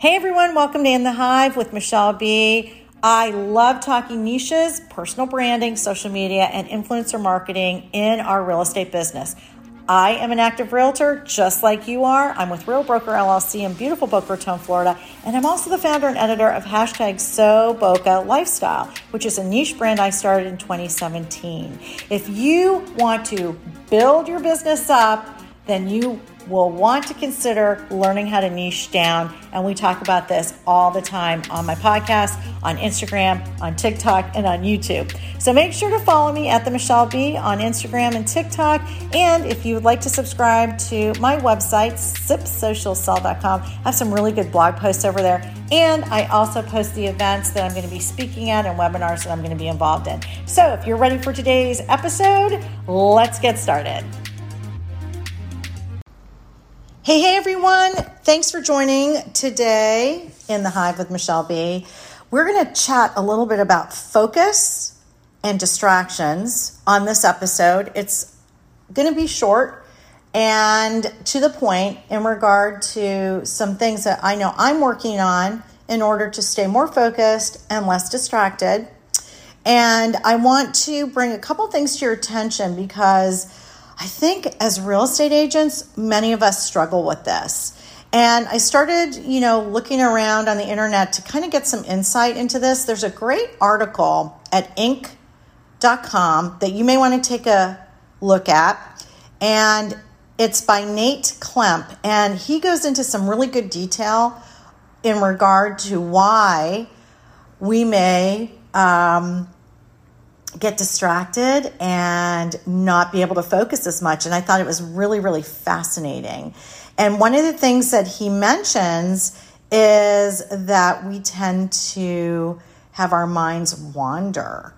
Hey everyone, welcome to In the Hive with Michelle B. I love talking niches, personal branding, social media, and influencer marketing in our real estate business. I am an active realtor just like you are. I'm with Real Broker LLC in beautiful Boca Raton, Florida. And I'm also the founder and editor of hashtag So Boca Lifestyle, which is a niche brand I started in 2017. If you want to build your business up, then you will want to consider learning how to niche down. And we talk about this all the time on my podcast, on Instagram, on TikTok, and on YouTube. So make sure to follow me at the Michelle B on Instagram and TikTok. And if you would like to subscribe to my website, sipsocialsell.com, I have some really good blog posts over there. And I also post the events that I'm going to be speaking at and webinars that I'm going to be involved in. So if you're ready for today's episode, let's get started. Hey, hey, everyone. Thanks for joining today in the Hive with Michelle B. We're going to chat a little bit about focus and distractions on this episode. It's going to be short and to the point in regard to some things that I know I'm working on in order to stay more focused and less distracted. And I want to bring a couple things to your attention because I think as real estate agents, many of us struggle with this. And I started, you know, looking around on the internet to kind of get some insight into this. There's a great article at inc.com that you may want to take a look at. And it's by Nate Klemp. And he goes into some really good detail in regard to why we may um, get distracted and not be able to focus as much. And I thought it was really, really fascinating. And one of the things that he mentions is that we tend to have our minds wander.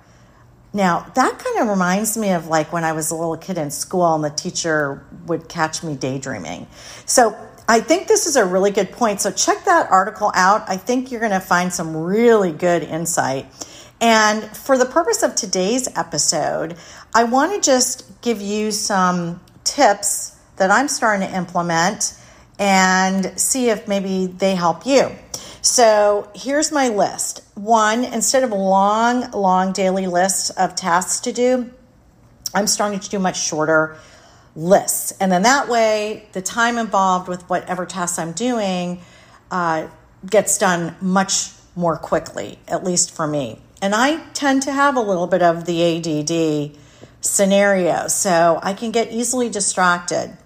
Now, that kind of reminds me of like when I was a little kid in school and the teacher would catch me daydreaming. So, I think this is a really good point. So, check that article out. I think you're going to find some really good insight. And for the purpose of today's episode, I want to just give you some tips that I'm starting to implement and see if maybe they help you. So here's my list. One, instead of long, long daily list of tasks to do, I'm starting to do much shorter lists. And then that way, the time involved with whatever tasks I'm doing uh, gets done much more quickly, at least for me. And I tend to have a little bit of the ADD scenario, so I can get easily distracted.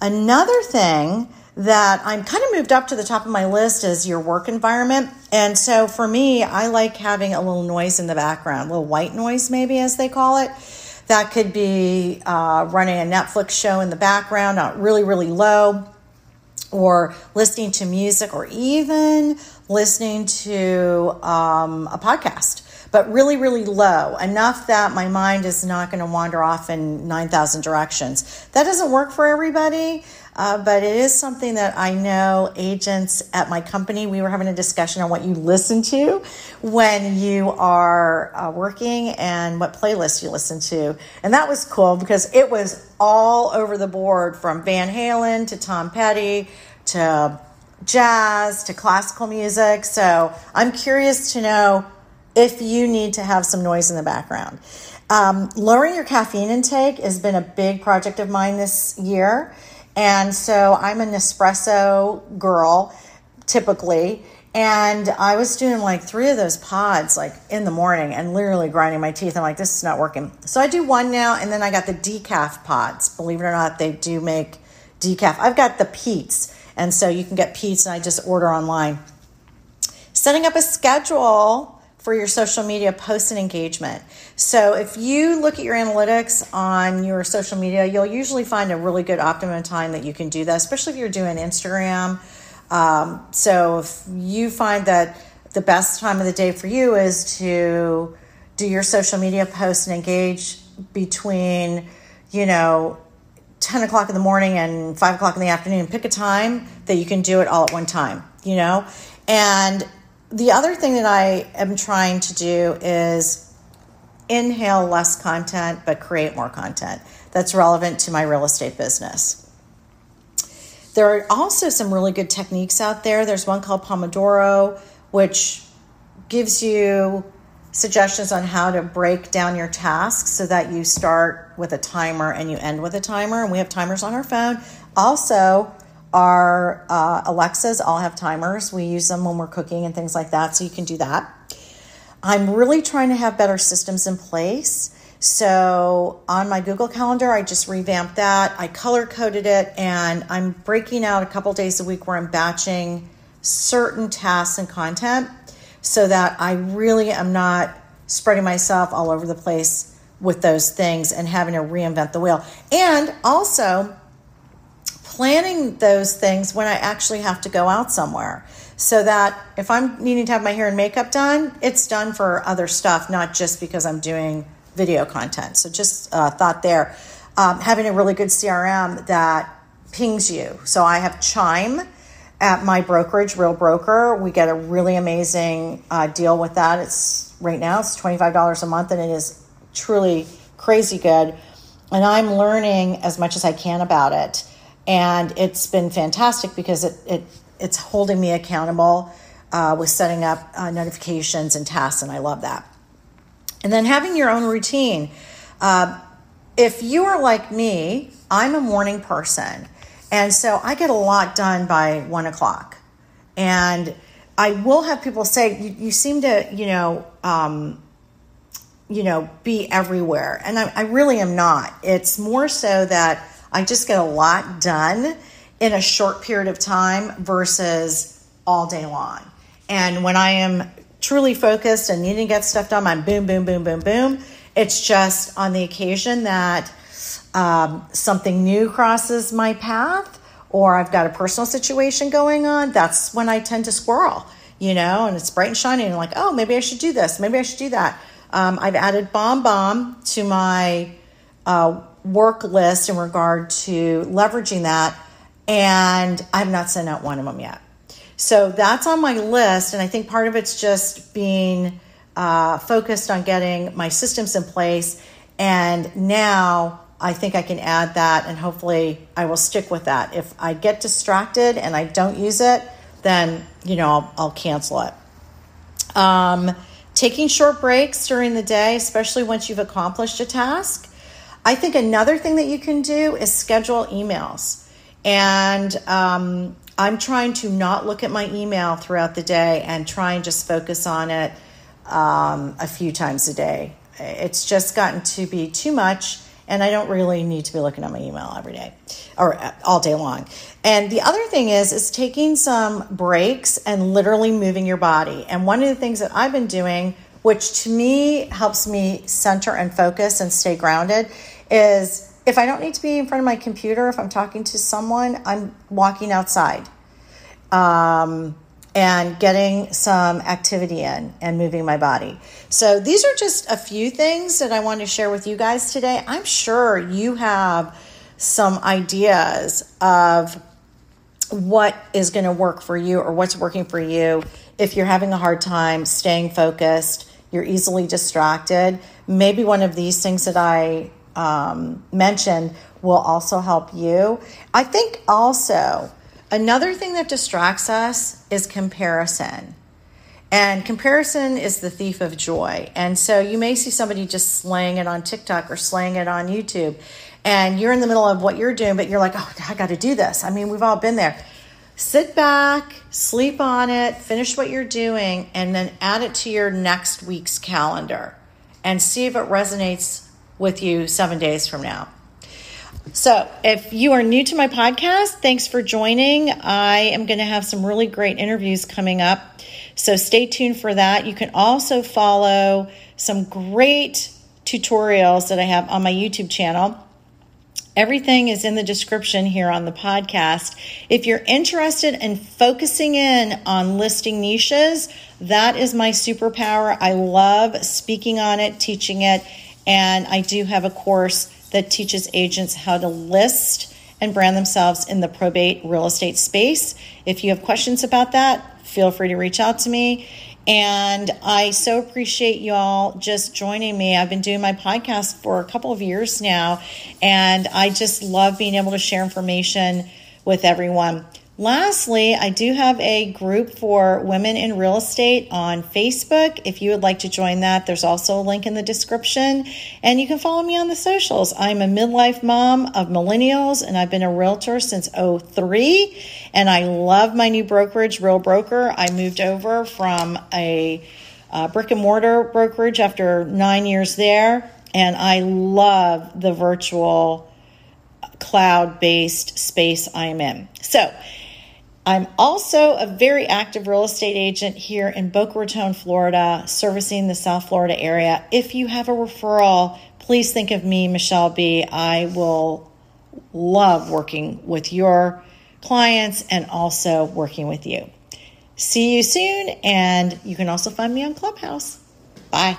Another thing that I'm kind of moved up to the top of my list is your work environment. And so for me, I like having a little noise in the background, a little white noise, maybe as they call it. That could be uh, running a Netflix show in the background, not really, really low, or listening to music, or even listening to um, a podcast, but really, really low, enough that my mind is not going to wander off in 9,000 directions. That doesn't work for everybody, uh, but it is something that I know agents at my company, we were having a discussion on what you listen to when you are uh, working and what playlists you listen to. And that was cool because it was all over the board from Van Halen to Tom Petty to jazz to classical music. So I'm curious to know if you need to have some noise in the background. Um, lowering your caffeine intake has been a big project of mine this year. And so I'm an espresso girl typically. And I was doing like three of those pods like in the morning and literally grinding my teeth. I'm like, this is not working. So I do one now, and then I got the decaf pods. Believe it or not, they do make decaf. I've got the Peet's and so you can get Peet's and I just order online. Setting up a schedule for your social media posts and engagement. So if you look at your analytics on your social media, you'll usually find a really good optimum time that you can do that, especially if you're doing Instagram. Um, so if you find that the best time of the day for you is to do your social media posts and engage between, you know, 10 o'clock in the morning and 5 o'clock in the afternoon. Pick a time that you can do it all at one time, you know? And the other thing that I am trying to do is inhale less content, but create more content that's relevant to my real estate business. There are also some really good techniques out there. There's one called Pomodoro, which gives you suggestions on how to break down your tasks so that you start with a timer and you end with a timer. And we have timers on our phone. Also, our uh, Alexas all have timers. We use them when we're cooking and things like that, so you can do that. I'm really trying to have better systems in place. So on my Google Calendar, I just revamped that. I color coded it, and I'm breaking out a couple days a week where I'm batching certain tasks and content so that I really am not spreading myself all over the place with those things and having to reinvent the wheel. And also planning those things when I actually have to go out somewhere so that if I'm needing to have my hair and makeup done, it's done for other stuff, not just because I'm doing video content. So just uh, thought there. Um, having a really good CRM that pings you. So I have Chime at my brokerage, Real Broker. We get a really amazing uh, deal with that. It's right now it's twenty five dollars a month, and it is truly crazy good. And I'm learning as much as I can about it, and it's been fantastic because it it it's holding me accountable uh, with setting up uh, notifications and tasks, and I love that. And then having your own routine. Uh, if you are like me, I'm a morning person. And so I get a lot done by one o'clock. And I will have people say, you, you seem to, you know, um, you know, be everywhere. And I, I really am not. It's more so that I just get a lot done in a short period of time versus all day long. And when I am truly focused and needing to get stuff done, I'm boom, boom, boom, boom, boom. It's just on the occasion that um, something new crosses my path or I've got a personal situation going on, that's when I tend to squirrel, you know, and it's bright and shiny and I'm like, oh, maybe I should do this. Maybe I should do that. Um, I've added BombBomb to my uh, work list in regard to leveraging that, and I have not sent out one of them yet. So that's on my list, and I think part of it's just being uh, focused on getting my systems in place. And now I think I can add that, and hopefully I will stick with that. If I get distracted and I don't use it, then you know I'll, I'll cancel it. Um, taking short breaks during the day, especially once you've accomplished a task. I think another thing that you can do is schedule emails. And um, I'm trying to not look at my email throughout the day and try and just focus on it um, a few times a day. It's just gotten to be too much, and I don't really need to be looking at my email every day or all day long. And the other thing is is taking some breaks and literally moving your body. And one of the things that I've been doing, which to me helps me center and focus and stay grounded, is if I don't need to be in front of my computer, if I'm talking to someone, I'm walking outside um, and getting some activity in and moving my body. So, these are just a few things that I want to share with you guys today. I'm sure you have some ideas of what is going to work for you or what's working for you if you're having a hard time staying focused, you're easily distracted. Maybe one of these things that I um, mentioned will also help you. I think also another thing that distracts us is comparison. And comparison is the thief of joy. And so you may see somebody just slaying it on TikTok or slaying it on YouTube. And you're in the middle of what you're doing, but you're like, oh, I got to do this. I mean, we've all been there. Sit back, sleep on it, finish what you're doing, and then add it to your next week's calendar and see if it resonates with you seven days from now. So, if you are new to my podcast, thanks for joining. I am going to have some really great interviews coming up. So, stay tuned for that. You can also follow some great tutorials that I have on my YouTube channel. Everything is in the description here on the podcast. If you're interested in focusing in on listing niches, that is my superpower. I love speaking on it, teaching it, and I do have a course that teaches agents how to list and brand themselves in the probate real estate space. If you have questions about that, feel free to reach out to me. And I so appreciate you all just joining me. I've been doing my podcast for a couple of years now, and I just love being able to share information with everyone. Lastly, I do have a group for women in real estate on Facebook. If you would like to join that, there's also a link in the description. And you can follow me on the socials. I'm a midlife mom of millennials and I've been a realtor since 03. And I love my new brokerage, Real Broker. I moved over from a uh, brick and mortar brokerage after nine years there. And I love the virtual cloud based space I'm in. So, I'm also a very active real estate agent here in Boca Raton, Florida, servicing the South Florida area. If you have a referral, please think of me, Michelle B. I will love working with your clients and also working with you. See you soon, and you can also find me on Clubhouse. Bye.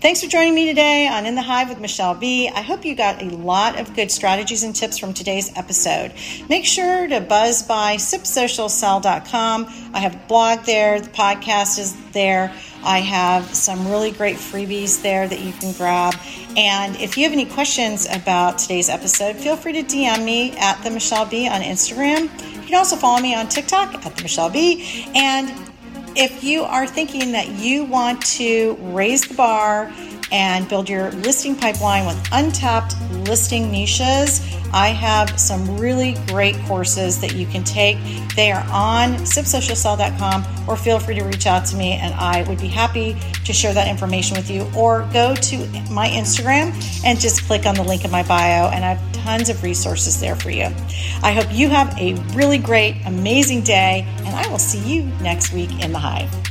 Thanks for joining me today on In the Hive with Michelle B. I hope you got a lot of good strategies and tips from today's episode. Make sure to buzz by sipsocialsell.com. I have a blog there, the podcast is there. I have some really great freebies there that you can grab. And if you have any questions about today's episode, feel free to DM me at the Michelle B on Instagram. You can also follow me on TikTok at the Michelle B. And if you are thinking that you want to raise the bar and build your listing pipeline with untapped listing niches, I have some really great courses that you can take. They are on sipsocialsell.com or feel free to reach out to me and I would be happy to share that information with you or go to my Instagram and just click on the link in my bio and I have tons of resources there for you. I hope you have a really great, amazing day and I will see you next week in the Hive.